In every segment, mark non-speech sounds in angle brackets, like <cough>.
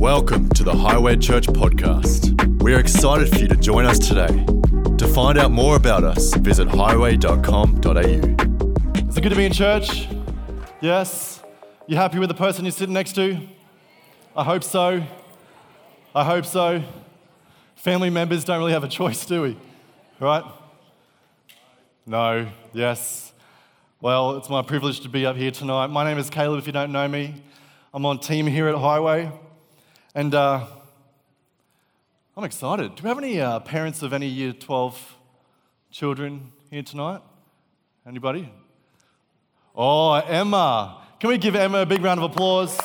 Welcome to the Highway Church podcast. We are excited for you to join us today. To find out more about us, visit highway.com.au. Is it good to be in church? Yes? You happy with the person you're sitting next to? I hope so. I hope so. Family members don't really have a choice, do we? Right? No, yes. Well, it's my privilege to be up here tonight. My name is Caleb, if you don't know me. I'm on team here at Highway. And uh, I'm excited. Do we have any uh, parents of any year 12 children here tonight? Anybody? Oh, Emma. Can we give Emma a big round of applause?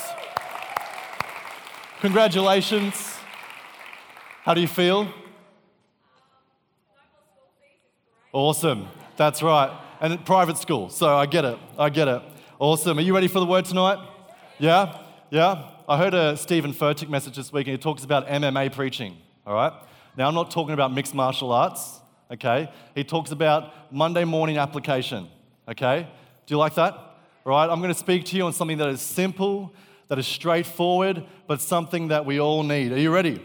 Congratulations. How do you feel? Awesome. That's right. And private school. So I get it. I get it. Awesome. Are you ready for the word tonight? Yeah? Yeah? I heard a Stephen Furtick message this week, and he talks about MMA preaching, all right? Now, I'm not talking about mixed martial arts, okay? He talks about Monday morning application, okay? Do you like that? All right, I'm going to speak to you on something that is simple, that is straightforward, but something that we all need. Are you ready?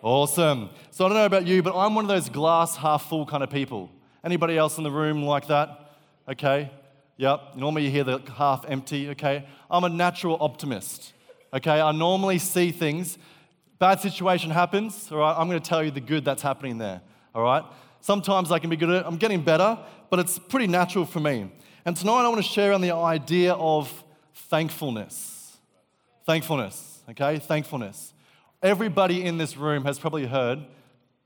Awesome. So I don't know about you, but I'm one of those glass half full kind of people. Anybody else in the room like that? Okay. Yep. Normally you hear the half empty. Okay. I'm a natural optimist. Okay, I normally see things. Bad situation happens, all right, I'm going to tell you the good that's happening there, all right? Sometimes I can be good at it. I'm getting better, but it's pretty natural for me. And tonight I want to share on the idea of thankfulness. Thankfulness, okay? Thankfulness. Everybody in this room has probably heard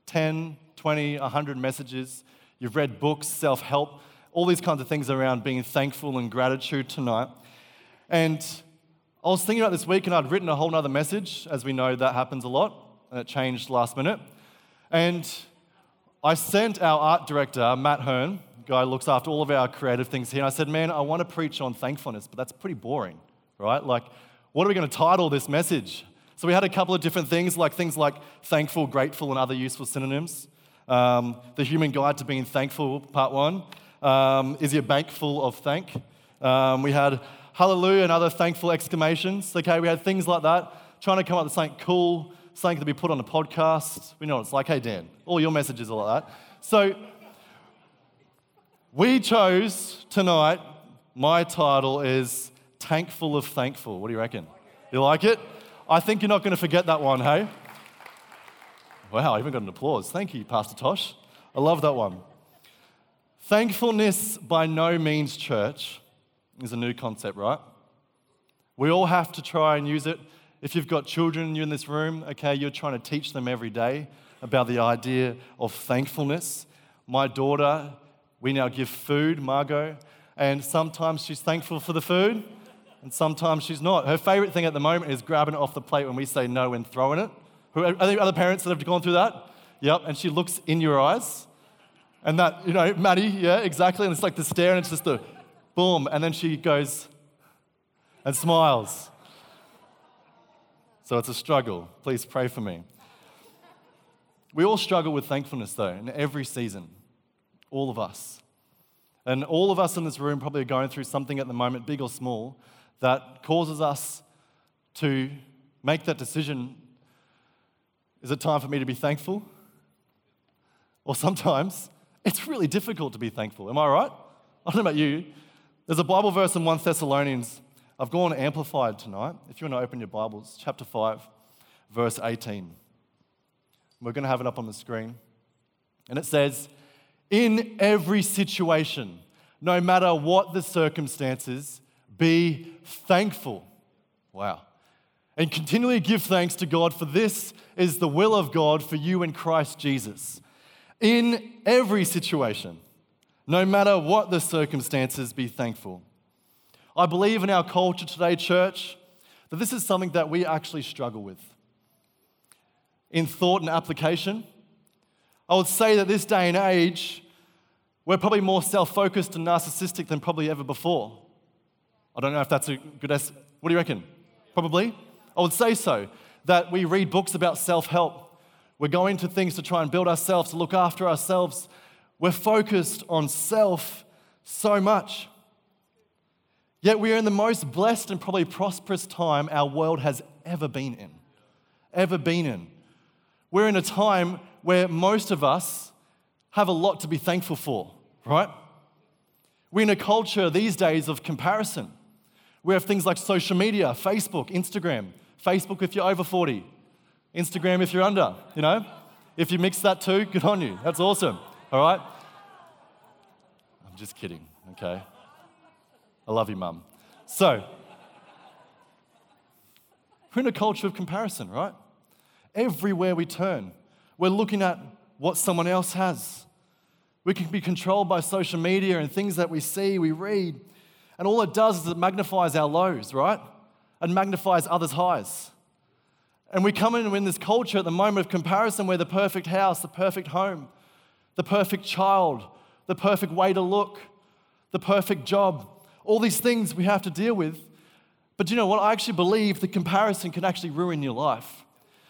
10, 20, 100 messages. You've read books, self help, all these kinds of things around being thankful and gratitude tonight. And I was thinking about this week and I'd written a whole other message. As we know, that happens a lot, and it changed last minute. And I sent our art director, Matt Hearn, guy looks after all of our creative things here, and I said, Man, I want to preach on thankfulness, but that's pretty boring, right? Like, what are we going to title this message? So we had a couple of different things, like things like thankful, grateful, and other useful synonyms. Um, the Human Guide to Being Thankful, part one. Um, is your bank full of thank? Um, we had hallelujah and other thankful exclamations. Okay, we had things like that, trying to come up with something cool, something to be put on a podcast. We know what it's like. Hey, Dan, all your messages are like that. So we chose tonight, my title is Tankful of Thankful. What do you reckon? You like it? I think you're not going to forget that one, hey? Wow, I even got an applause. Thank you, Pastor Tosh. I love that one. Thankfulness by no means, church, is a new concept, right? We all have to try and use it. If you've got children you're in this room, okay, you're trying to teach them every day about the idea of thankfulness. My daughter, we now give food, Margot, and sometimes she's thankful for the food, and sometimes she's not. Her favorite thing at the moment is grabbing it off the plate when we say no and throwing it. Who, are there other parents that have gone through that? Yep, and she looks in your eyes. And that, you know, Maddie, yeah, exactly. And it's like the stare, and it's just the boom, and then she goes and smiles. So it's a struggle. Please pray for me. We all struggle with thankfulness, though, in every season. All of us. And all of us in this room probably are going through something at the moment, big or small, that causes us to make that decision is it time for me to be thankful? Or sometimes it's really difficult to be thankful. Am I right? I don't know about you. There's a Bible verse in 1 Thessalonians. I've gone amplified tonight. If you want to open your Bibles, chapter 5, verse 18. We're going to have it up on the screen. And it says, In every situation, no matter what the circumstances, be thankful. Wow. And continually give thanks to God, for this is the will of God for you in Christ Jesus. In every situation. No matter what the circumstances, be thankful. I believe in our culture today, church, that this is something that we actually struggle with. In thought and application, I would say that this day and age, we're probably more self focused and narcissistic than probably ever before. I don't know if that's a good. Es- what do you reckon? Probably. I would say so. That we read books about self help. We're going to things to try and build ourselves, to look after ourselves, we're focused on self so much. Yet we are in the most blessed and probably prosperous time our world has ever been in. ever been in. We're in a time where most of us have a lot to be thankful for, right? We're in a culture these days of comparison. We have things like social media, Facebook, Instagram. Facebook if you're over 40, Instagram if you're under, you know? If you mix that too, good on you. That's awesome, all right? I'm just kidding, okay? I love you, mum. So, we're in a culture of comparison, right? Everywhere we turn, we're looking at what someone else has. We can be controlled by social media and things that we see, we read, and all it does is it magnifies our lows, right? And magnifies others' highs. And we come in in this culture at the moment of comparison where the perfect house, the perfect home, the perfect child, the perfect way to look, the perfect job, all these things we have to deal with. But you know what? I actually believe the comparison can actually ruin your life.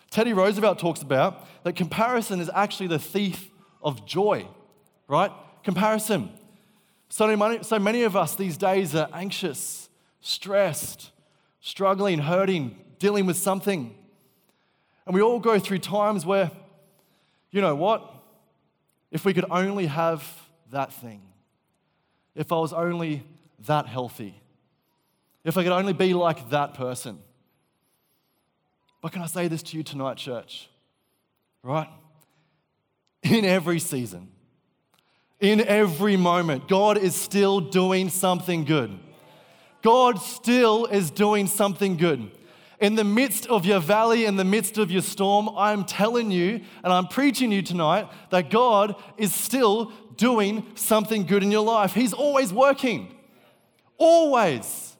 Teddy Roosevelt talks about that comparison is actually the thief of joy, right? Comparison. So many, so many of us these days are anxious, stressed, struggling, hurting, dealing with something. And we all go through times where, you know what? If we could only have that thing, if I was only that healthy, if I could only be like that person. But can I say this to you tonight, church? Right? In every season, in every moment, God is still doing something good. God still is doing something good. In the midst of your valley, in the midst of your storm, I'm telling you and I'm preaching you tonight that God is still doing something good in your life. He's always working. Always.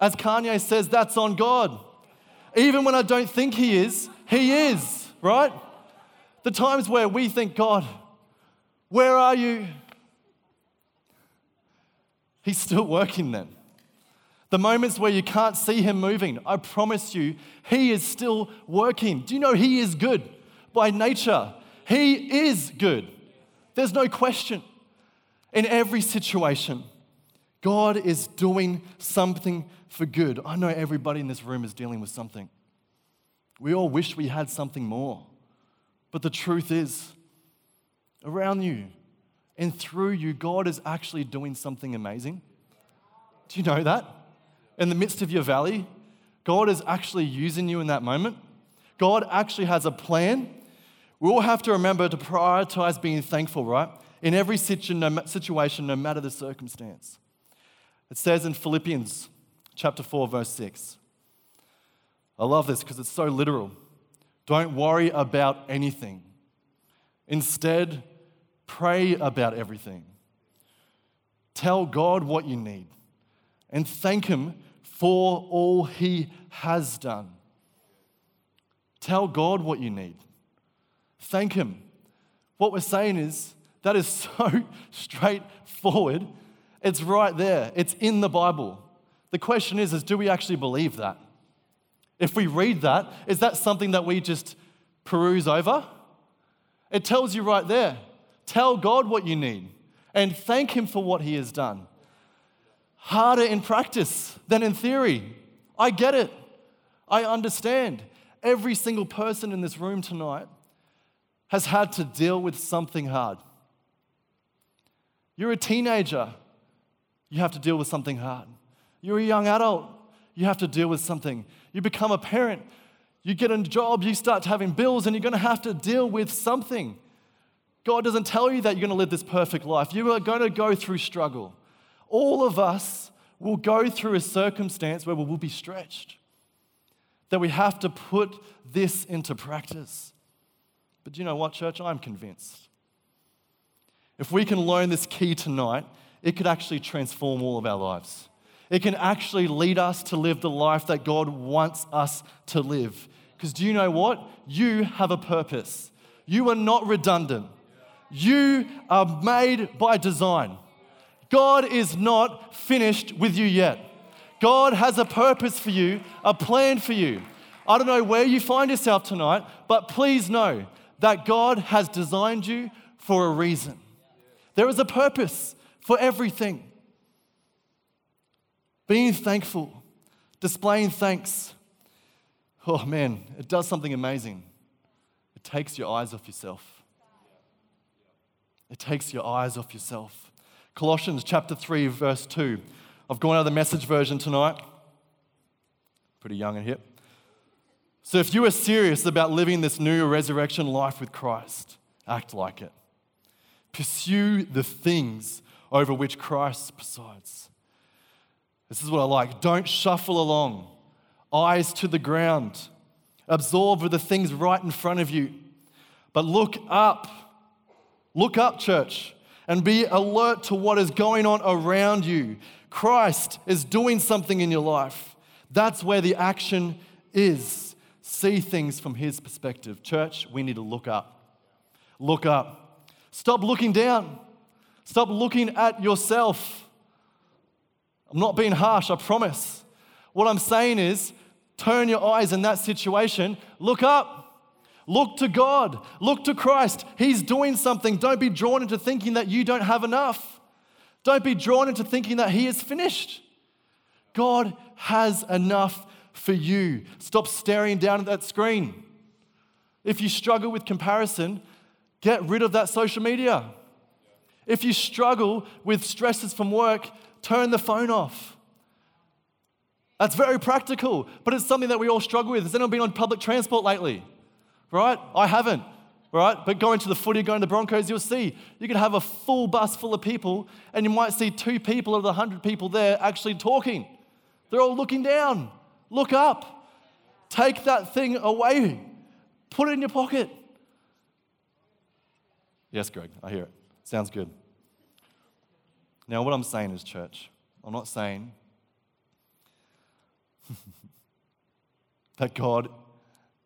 As Kanye says, that's on God. Even when I don't think He is, He is, right? The times where we think, God, where are you? He's still working then. The moments where you can't see Him moving, I promise you, He is still working. Do you know He is good by nature? He is good. There's no question. In every situation, God is doing something for good. I know everybody in this room is dealing with something. We all wish we had something more. But the truth is, around you and through you, God is actually doing something amazing. Do you know that? In the midst of your valley, God is actually using you in that moment. God actually has a plan. We all have to remember to prioritize being thankful, right? In every situation, no matter the circumstance. It says in Philippians chapter 4, verse 6. I love this because it's so literal. Don't worry about anything. Instead, pray about everything. Tell God what you need and thank Him for all He has done. Tell God what you need. Thank Him. What we're saying is that is <laughs> so straightforward it's right there. It's in the Bible. The question is, is do we actually believe that? If we read that, is that something that we just peruse over? It tells you right there. Tell God what you need and thank Him for what He has done. Harder in practice than in theory. I get it. I understand. Every single person in this room tonight has had to deal with something hard. You're a teenager you have to deal with something hard. You're a young adult, you have to deal with something. You become a parent, you get a job, you start having bills, and you're going to have to deal with something. God doesn't tell you that you're going to live this perfect life. You are going to go through struggle. All of us will go through a circumstance where we will be stretched, that we have to put this into practice. But do you know what, church? I'm convinced. If we can learn this key tonight, it could actually transform all of our lives. It can actually lead us to live the life that God wants us to live. Because do you know what? You have a purpose. You are not redundant. You are made by design. God is not finished with you yet. God has a purpose for you, a plan for you. I don't know where you find yourself tonight, but please know that God has designed you for a reason. There is a purpose for everything. Being thankful, displaying thanks. oh man, it does something amazing. It takes your eyes off yourself. It takes your eyes off yourself. Colossians chapter 3, verse 2. I've gone out of the message version tonight. Pretty young and hip. So if you are serious about living this new resurrection life with Christ, act like it. Pursue the things over which Christ presides. This is what I like. Don't shuffle along, eyes to the ground. Absorb with the things right in front of you. But look up. Look up, church, and be alert to what is going on around you. Christ is doing something in your life. That's where the action is. See things from his perspective. Church, we need to look up. Look up. Stop looking down. Stop looking at yourself. I'm not being harsh, I promise. What I'm saying is, turn your eyes in that situation, look up. Look to God. Look to Christ. He's doing something. Don't be drawn into thinking that you don't have enough. Don't be drawn into thinking that He is finished. God has enough for you. Stop staring down at that screen. If you struggle with comparison, Get rid of that social media. If you struggle with stresses from work, turn the phone off. That's very practical, but it's something that we all struggle with. Has anyone been on public transport lately? Right? I haven't, right? But going to the footy, going to the Broncos, you'll see you can have a full bus full of people, and you might see two people out of the 100 people there actually talking. They're all looking down. Look up. Take that thing away. Put it in your pocket. Yes, Greg, I hear it. Sounds good. Now, what I'm saying is, church, I'm not saying <laughs> that God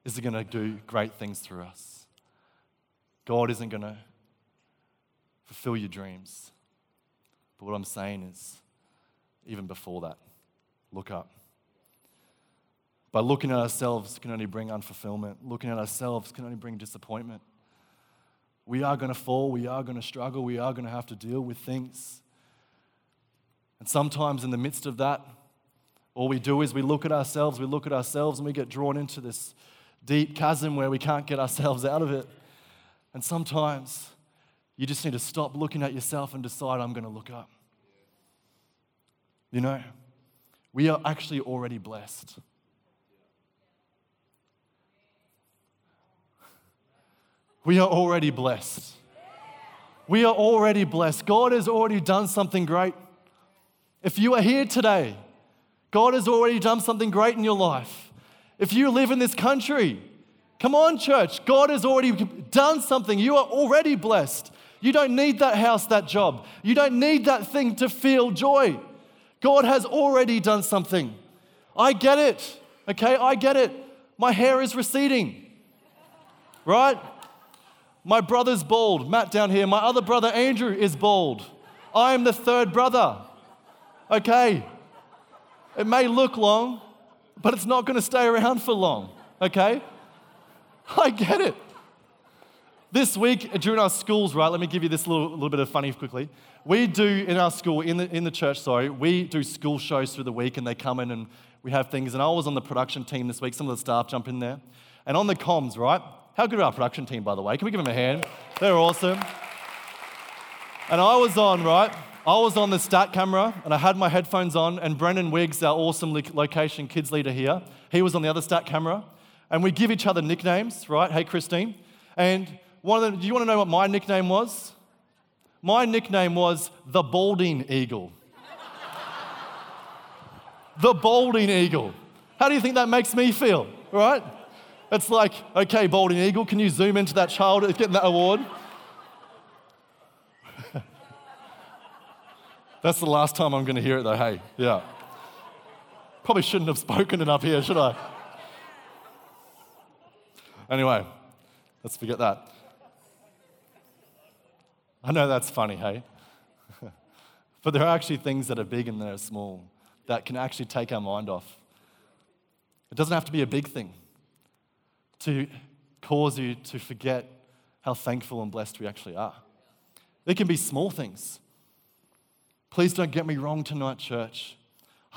isn't going to do great things through us. God isn't going to fulfill your dreams. But what I'm saying is, even before that, look up. By looking at ourselves can only bring unfulfillment. Looking at ourselves can only bring disappointment. We are going to fall, we are going to struggle, we are going to have to deal with things. And sometimes in the midst of that, all we do is we look at ourselves, we look at ourselves, and we get drawn into this deep chasm where we can't get ourselves out of it. And sometimes you just need to stop looking at yourself and decide, I'm going to look up. You know, we are actually already blessed. We are already blessed. We are already blessed. God has already done something great. If you are here today, God has already done something great in your life. If you live in this country, come on, church, God has already done something. You are already blessed. You don't need that house, that job. You don't need that thing to feel joy. God has already done something. I get it, okay? I get it. My hair is receding, right? My brother's bald, Matt down here. My other brother, Andrew, is bald. I am the third brother. Okay. It may look long, but it's not going to stay around for long. Okay? I get it. This week during our schools, right, let me give you this little, little bit of funny quickly. We do in our school, in the, in the church, sorry, we do school shows through the week and they come in and we have things. And I was on the production team this week, some of the staff jump in there. And on the comms, right, how good are our production team, by the way? Can we give them a hand? They're awesome. And I was on, right? I was on the stat camera and I had my headphones on, and Brendan Wiggs, our awesome location kids leader here, he was on the other stat camera. And we give each other nicknames, right? Hey, Christine. And one of them, do you want to know what my nickname was? My nickname was the Balding Eagle. the Balding Eagle. How do you think that makes me feel, right? It's like, okay, Balding Eagle, can you zoom into that child that's getting that award? That's the last time I'm going to hear it, though. Hey, yeah. Probably shouldn't have spoken it up here, should I? Anyway, let's forget that. I know that's funny, hey? <laughs> but there are actually things that are big and that are small that can actually take our mind off. It doesn't have to be a big thing to cause you to forget how thankful and blessed we actually are. There can be small things. Please don't get me wrong tonight, church.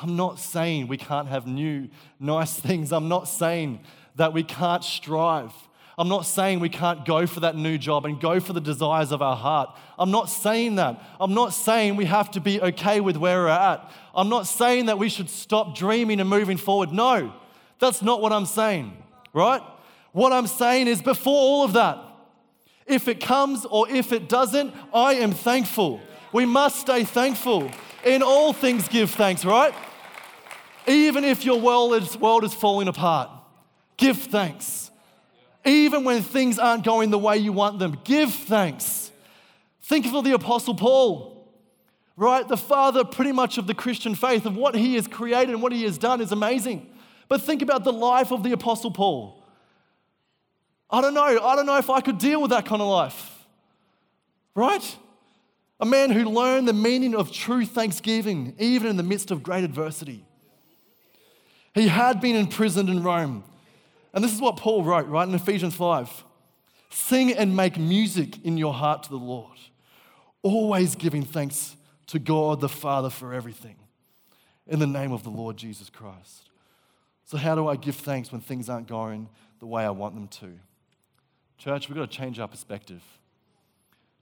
I'm not saying we can't have new, nice things. I'm not saying that we can't strive. I'm not saying we can't go for that new job and go for the desires of our heart. I'm not saying that. I'm not saying we have to be okay with where we're at. I'm not saying that we should stop dreaming and moving forward. No, that's not what I'm saying, right? What I'm saying is before all of that, if it comes or if it doesn't, I am thankful. We must stay thankful. In all things, give thanks, right? Even if your world is, world is falling apart, give thanks. Even when things aren't going the way you want them, give thanks. Think of the Apostle Paul, right? The father, pretty much, of the Christian faith, of what he has created and what he has done is amazing. But think about the life of the Apostle Paul. I don't know. I don't know if I could deal with that kind of life, right? A man who learned the meaning of true thanksgiving, even in the midst of great adversity. He had been imprisoned in Rome. And this is what Paul wrote, right, in Ephesians 5 Sing and make music in your heart to the Lord, always giving thanks to God the Father for everything, in the name of the Lord Jesus Christ. So, how do I give thanks when things aren't going the way I want them to? Church, we've got to change our perspective.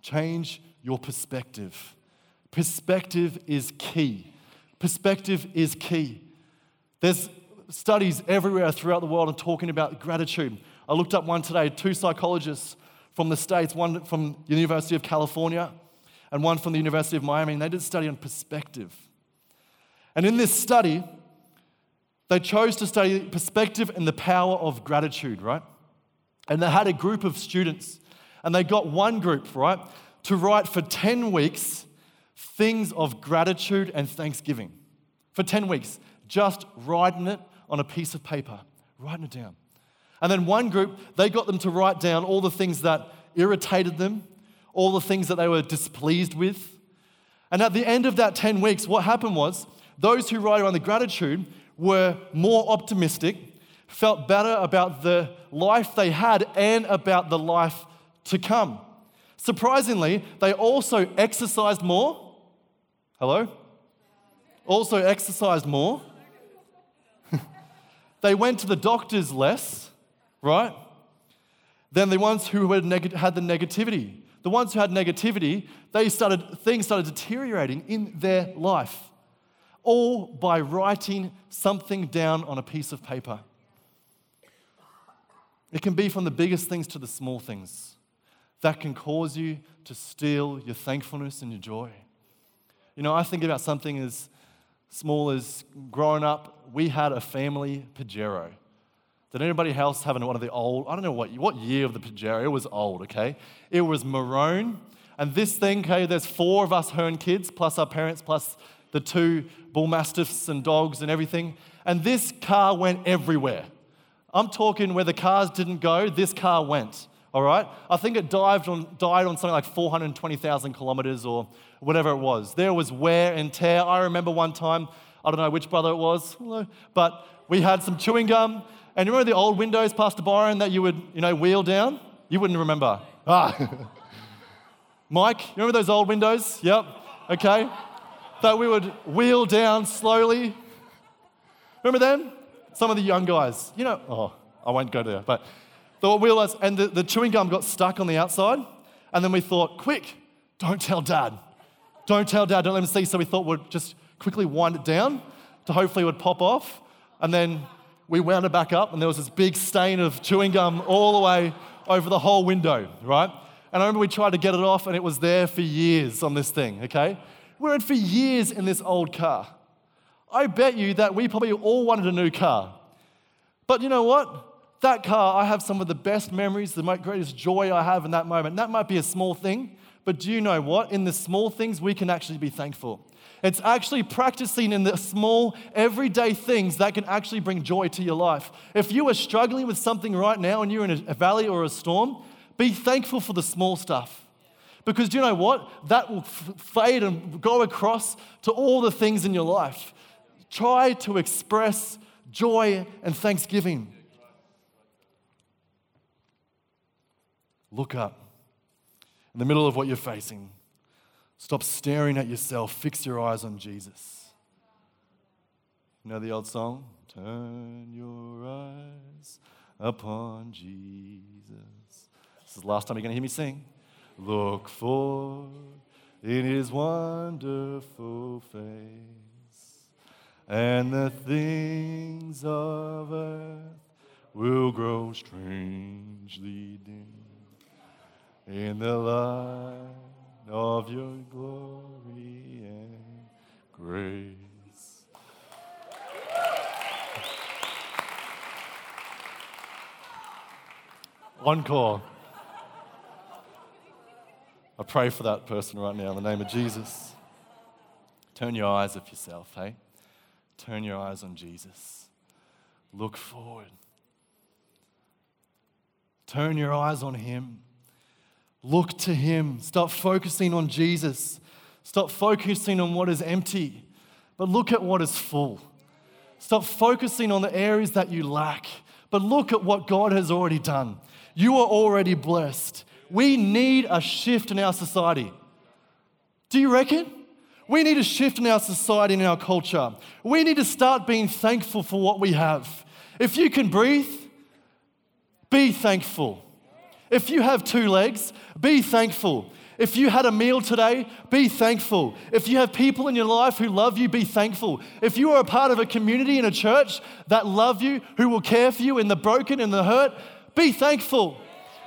Change your perspective. Perspective is key. Perspective is key. There's studies everywhere throughout the world are talking about gratitude. I looked up one today, two psychologists from the States, one from the University of California and one from the University of Miami, and they did a study on perspective. And in this study, they chose to study perspective and the power of gratitude, right? And they had a group of students, and they got one group, right, to write for 10 weeks things of gratitude and thanksgiving. For 10 weeks, just writing it on a piece of paper, writing it down. And then one group, they got them to write down all the things that irritated them, all the things that they were displeased with. And at the end of that 10 weeks, what happened was those who wrote on the gratitude were more optimistic, felt better about the life they had and about the life to come. Surprisingly, they also exercised more. Hello? Also exercised more. <laughs> They went to the doctors less, right? Than the ones who had, neg- had the negativity. The ones who had negativity, they started, things started deteriorating in their life, all by writing something down on a piece of paper. It can be from the biggest things to the small things that can cause you to steal your thankfulness and your joy. You know, I think about something as small as growing up, we had a family Pajero. Did anybody else have one of the old, I don't know what, what year of the Pajero, it was old, okay? It was maroon. And this thing, okay, there's four of us Hearn kids, plus our parents, plus the two bull mastiffs and dogs and everything. And this car went everywhere. I'm talking where the cars didn't go, this car went. All right? I think it dived on, died on something like 420,000 kilometers or whatever it was. There was wear and tear. I remember one time, I don't know which brother it was, but we had some chewing gum. And you remember the old windows, Pastor Byron, that you would, you know, wheel down? You wouldn't remember. Ah. <laughs> Mike, you remember those old windows? Yep. Okay. That we would wheel down slowly. Remember them? Some of the young guys. You know, oh, I won't go there, but the realized, and the, the chewing gum got stuck on the outside. And then we thought, quick, don't tell dad. Don't tell dad, don't let him see. So we thought we'd just quickly wind it down to hopefully it would pop off. And then we wound it back up, and there was this big stain of chewing gum all the way over the whole window, right? And I remember we tried to get it off, and it was there for years on this thing, okay? We were in for years in this old car. I bet you that we probably all wanted a new car. But you know what? That car, I have some of the best memories, the greatest joy I have in that moment. That might be a small thing, but do you know what? In the small things, we can actually be thankful. It's actually practicing in the small, everyday things that can actually bring joy to your life. If you are struggling with something right now and you're in a valley or a storm, be thankful for the small stuff. Because do you know what? That will fade and go across to all the things in your life. Try to express joy and thanksgiving. Look up. In the middle of what you're facing, stop staring at yourself, fix your eyes on Jesus. You know the old song? Turn your eyes upon Jesus. This is the last time you're going to hear me sing. Look for in his wonderful face, and the things of earth will grow strangely dim in the light of your glory and grace. Encore. I pray for that person right now in the name of Jesus. Turn your eyes off yourself, hey? Turn your eyes on Jesus. Look forward. Turn your eyes on Him. Look to Him. Stop focusing on Jesus. Stop focusing on what is empty, but look at what is full. Stop focusing on the areas that you lack, but look at what God has already done. You are already blessed. We need a shift in our society. Do you reckon? We need a shift in our society and in our culture. We need to start being thankful for what we have. If you can breathe, be thankful. If you have two legs, be thankful. If you had a meal today, be thankful. If you have people in your life who love you, be thankful. If you are a part of a community in a church that love you, who will care for you in the broken and the hurt, be thankful.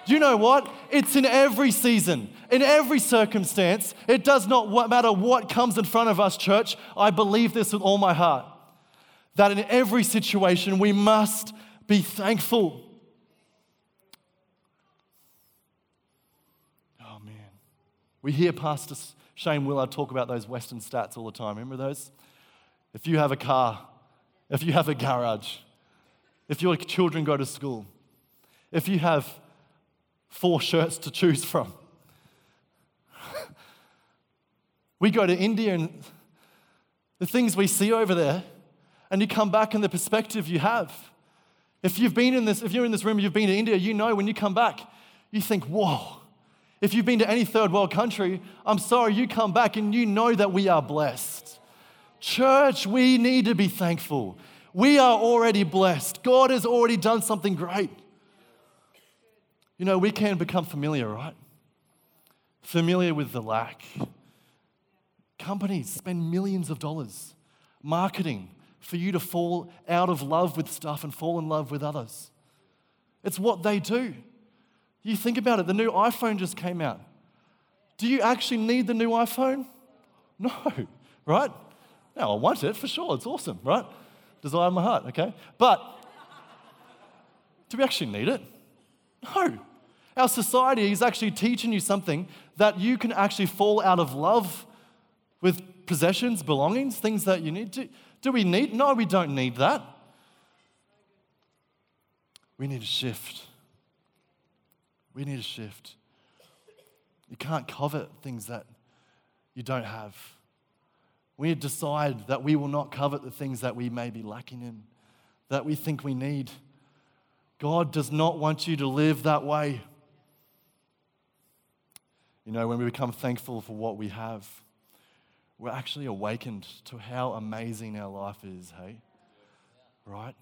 You know what? It's in every season, in every circumstance. It does not matter what comes in front of us, church. I believe this with all my heart. That in every situation, we must be thankful. Oh, man. We hear Pastor Shane Willard talk about those Western stats all the time. Remember those? If you have a car, if you have a garage, if your children go to school, if you have four shirts to choose from. <laughs> we go to India and the things we see over there, and you come back and the perspective you have. If you've been in this, if you're in this room, you've been to India, you know when you come back, you think, whoa. If you've been to any third world country, I'm sorry, you come back and you know that we are blessed. Church, we need to be thankful. We are already blessed. God has already done something great. You know, we can become familiar, right? Familiar with the lack. Companies spend millions of dollars marketing for you to fall out of love with stuff and fall in love with others. It's what they do. You think about it, the new iPhone just came out. Do you actually need the new iPhone? <laughs> No, right? Now, I want it for sure. It's awesome, right? Desire my heart, okay? But do we actually need it? No. Our society is actually teaching you something that you can actually fall out of love with possessions, belongings, things that you need. Do, do we need? No, we don't need that. We need a shift. We need a shift. You can't covet things that you don't have. We need to decide that we will not covet the things that we may be lacking in, that we think we need. God does not want you to live that way. You know, when we become thankful for what we have, we're actually awakened to how amazing our life is, hey? Right?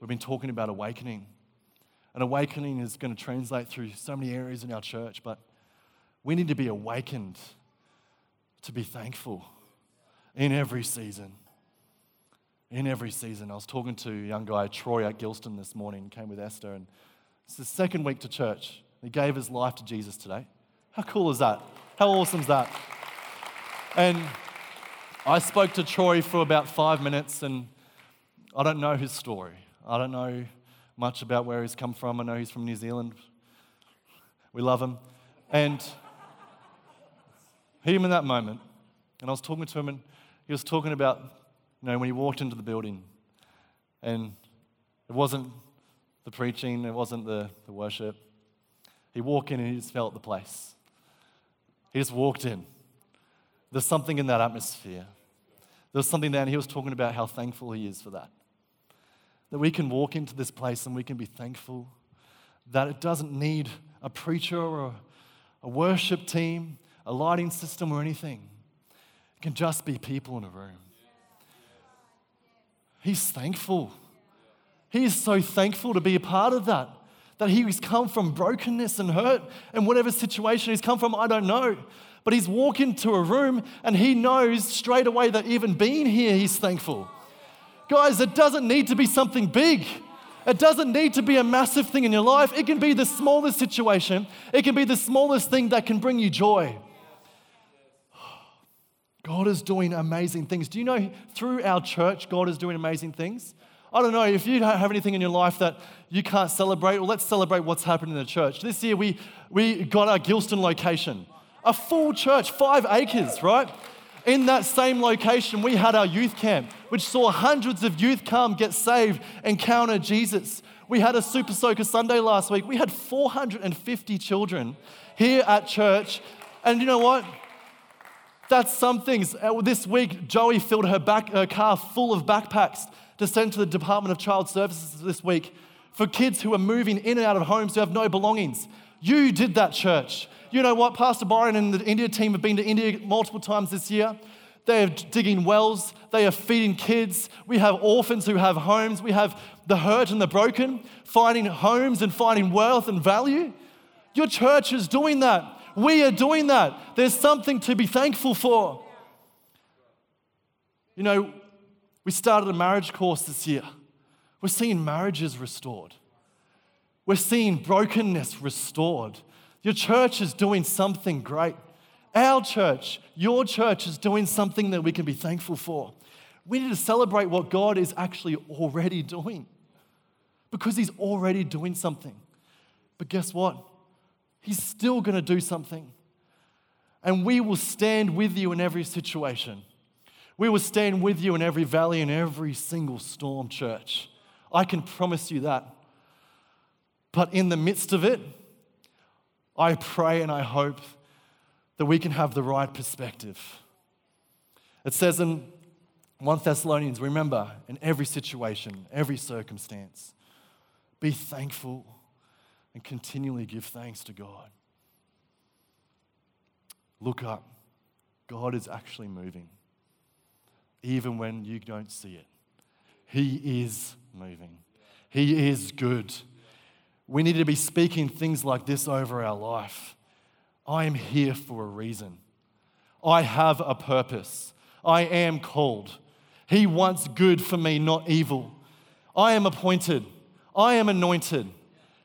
We've been talking about awakening. And awakening is going to translate through so many areas in our church, but we need to be awakened to be thankful in every season in every season. I was talking to a young guy, Troy, at Gilston this morning, came with Esther, and it's the second week to church. He gave his life to Jesus today. How cool is that? How awesome is that? And I spoke to Troy for about five minutes, and I don't know his story. I don't know much about where he's come from. I know he's from New Zealand. We love him. And him in that moment, and I was talking to him, and he was talking about you know, when he walked into the building, and it wasn't the preaching, it wasn't the, the worship. He walked in and he just felt the place. He just walked in. There's something in that atmosphere. There's something there, and he was talking about how thankful he is for that. That we can walk into this place and we can be thankful that it doesn't need a preacher or a worship team, a lighting system, or anything. It can just be people in a room He's thankful. He is so thankful to be a part of that. That he's come from brokenness and hurt, and whatever situation he's come from, I don't know. But he's walked into a room and he knows straight away that even being here, he's thankful. Guys, it doesn't need to be something big. It doesn't need to be a massive thing in your life. It can be the smallest situation, it can be the smallest thing that can bring you joy. God is doing amazing things. Do you know through our church, God is doing amazing things? I don't know if you don't have anything in your life that you can't celebrate, well, let's celebrate what's happened in the church. This year, we, we got our Gilston location, a full church, five acres, right? In that same location, we had our youth camp, which saw hundreds of youth come, get saved, encounter Jesus. We had a Super Soaker Sunday last week. We had 450 children here at church. And you know what? That's some things. Uh, this week, Joey filled her, back, her car full of backpacks to send to the Department of Child Services this week for kids who are moving in and out of homes who have no belongings. You did that, church. You know what? Pastor Byron and the India team have been to India multiple times this year. They are digging wells, they are feeding kids. We have orphans who have homes. We have the hurt and the broken finding homes and finding wealth and value. Your church is doing that. We are doing that. There's something to be thankful for. You know, we started a marriage course this year. We're seeing marriages restored. We're seeing brokenness restored. Your church is doing something great. Our church, your church, is doing something that we can be thankful for. We need to celebrate what God is actually already doing because He's already doing something. But guess what? He's still going to do something. And we will stand with you in every situation. We will stand with you in every valley, in every single storm, church. I can promise you that. But in the midst of it, I pray and I hope that we can have the right perspective. It says in 1 Thessalonians, remember, in every situation, every circumstance, be thankful and continually give thanks to God. Look up. God is actually moving, even when you don't see it. He is moving, He is good. We need to be speaking things like this over our life. I am here for a reason. I have a purpose. I am called. He wants good for me, not evil. I am appointed. I am anointed.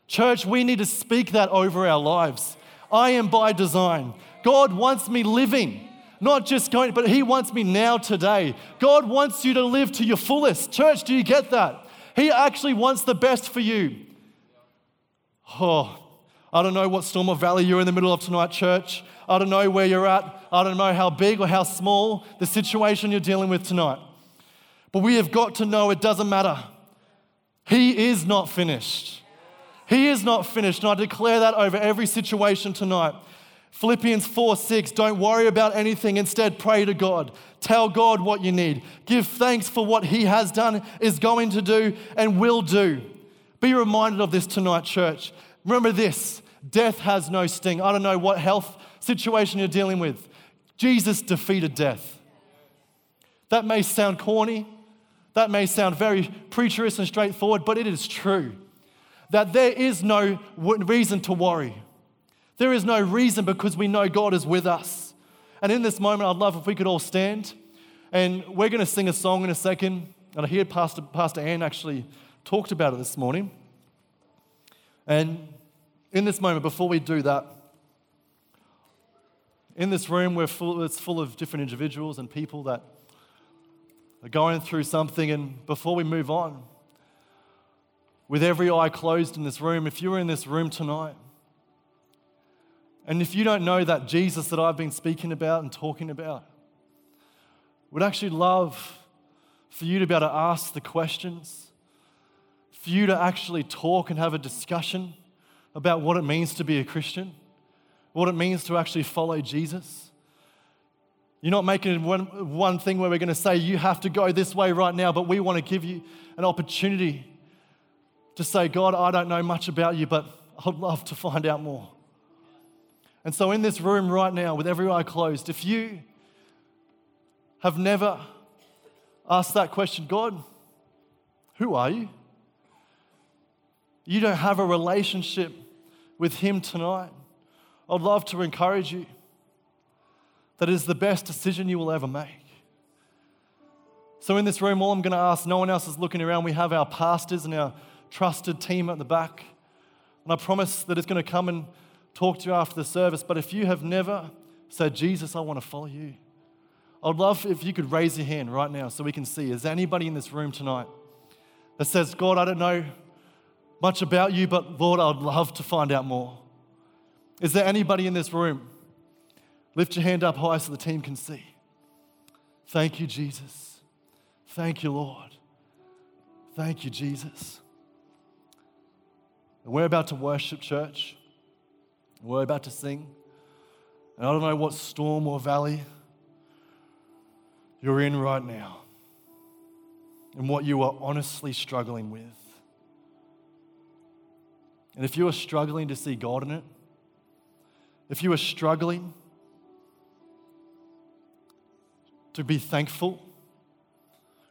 Church, we need to speak that over our lives. I am by design. God wants me living, not just going, but He wants me now today. God wants you to live to your fullest. Church, do you get that? He actually wants the best for you. Oh, I don't know what storm or valley you're in the middle of tonight, church. I don't know where you're at. I don't know how big or how small the situation you're dealing with tonight. But we have got to know it doesn't matter. He is not finished. He is not finished. And I declare that over every situation tonight. Philippians 4 6, don't worry about anything. Instead, pray to God. Tell God what you need. Give thanks for what He has done, is going to do, and will do. Be reminded of this tonight, church. Remember this death has no sting. I don't know what health situation you're dealing with. Jesus defeated death. That may sound corny, that may sound very preacherous and straightforward, but it is true that there is no reason to worry. There is no reason because we know God is with us. And in this moment, I'd love if we could all stand. And we're going to sing a song in a second. And I hear Pastor, Pastor Ann actually talked about it this morning. And in this moment, before we do that, in this room, we're full, it's full of different individuals and people that are going through something. And before we move on, with every eye closed in this room, if you're in this room tonight, and if you don't know that Jesus that I've been speaking about and talking about, would actually love for you to be able to ask the questions, for you to actually talk and have a discussion about what it means to be a Christian, what it means to actually follow Jesus. You're not making one, one thing where we're going to say you have to go this way right now, but we want to give you an opportunity to say, God, I don't know much about you, but I'd love to find out more. And so, in this room right now, with every eye closed, if you have never asked that question, God, Who are you? You don't have a relationship with Him tonight. I'd love to encourage you that is the best decision you will ever make. So, in this room, all I'm going to ask, no one else is looking around. We have our pastors and our trusted team at the back. And I promise that it's going to come and talk to you after the service. But if you have never said, Jesus, I want to follow you, I'd love if you could raise your hand right now so we can see. Is anybody in this room tonight that says, God, I don't know much about you, but Lord, I'd love to find out more? Is there anybody in this room? Lift your hand up high so the team can see. Thank you, Jesus. Thank you, Lord. Thank you, Jesus. And we're about to worship, church. We're about to sing. And I don't know what storm or valley you're in right now and what you are honestly struggling with. And if you are struggling to see God in it, if you are struggling to be thankful,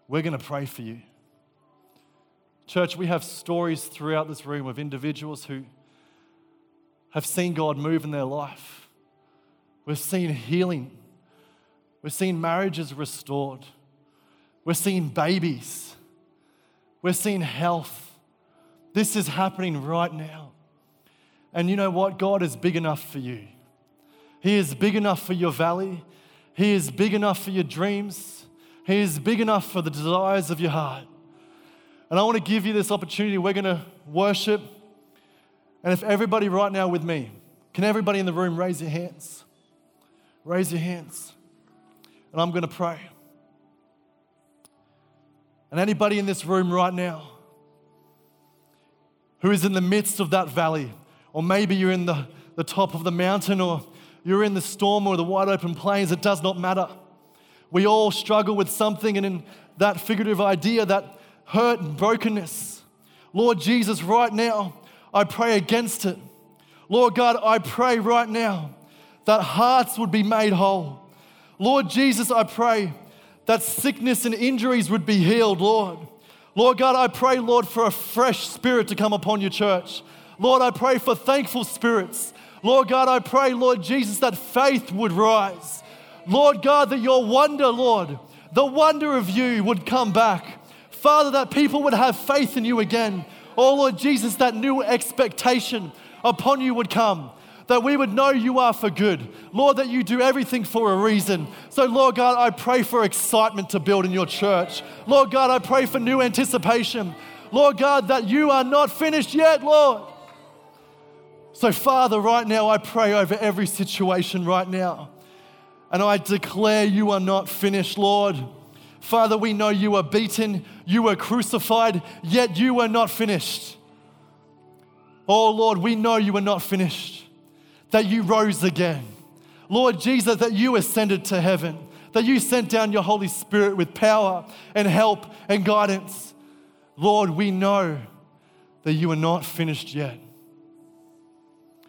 we're going to pray for you. Church, we have stories throughout this room of individuals who have seen God move in their life. We've seen healing. We've seen marriages restored. We're seeing babies. We're seeing health. This is happening right now. And you know what? God is big enough for you. He is big enough for your valley. He is big enough for your dreams. He is big enough for the desires of your heart. And I want to give you this opportunity. We're going to worship. And if everybody right now with me, can everybody in the room raise your hands? Raise your hands. And I'm going to pray. And anybody in this room right now who is in the midst of that valley, or maybe you're in the, the top of the mountain, or you're in the storm or the wide open plains, it does not matter. We all struggle with something, and in that figurative idea, that hurt and brokenness, Lord Jesus, right now, I pray against it. Lord God, I pray right now that hearts would be made whole. Lord Jesus, I pray that sickness and injuries would be healed, Lord. Lord God, I pray, Lord, for a fresh spirit to come upon your church. Lord, I pray for thankful spirits. Lord God, I pray, Lord Jesus, that faith would rise. Lord God, that your wonder, Lord, the wonder of you would come back. Father, that people would have faith in you again. Oh, Lord Jesus, that new expectation upon you would come that we would know you are for good. Lord, that you do everything for a reason. So, Lord God, I pray for excitement to build in your church. Lord God, I pray for new anticipation. Lord God, that you are not finished yet, Lord. So, Father, right now, I pray over every situation right now. And I declare you are not finished, Lord. Father, we know you were beaten, you were crucified, yet you were not finished. Oh, Lord, we know you are not finished that you rose again. Lord Jesus, that you ascended to heaven, that you sent down your Holy Spirit with power and help and guidance. Lord, we know that you are not finished yet.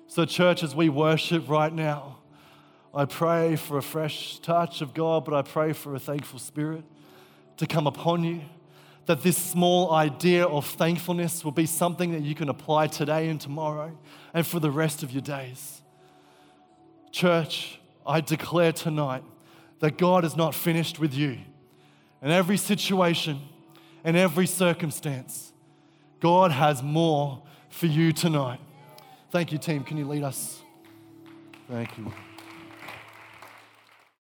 So, church, as we worship right now, I pray for a fresh touch of God, but I pray for a thankful spirit to come upon you. That this small idea of thankfulness will be something that you can apply today and tomorrow and for the rest of your days. Church, I declare tonight that God is not finished with you. In every situation, in every circumstance, God has more for you tonight. Thank you, team. Can you lead us? Thank you.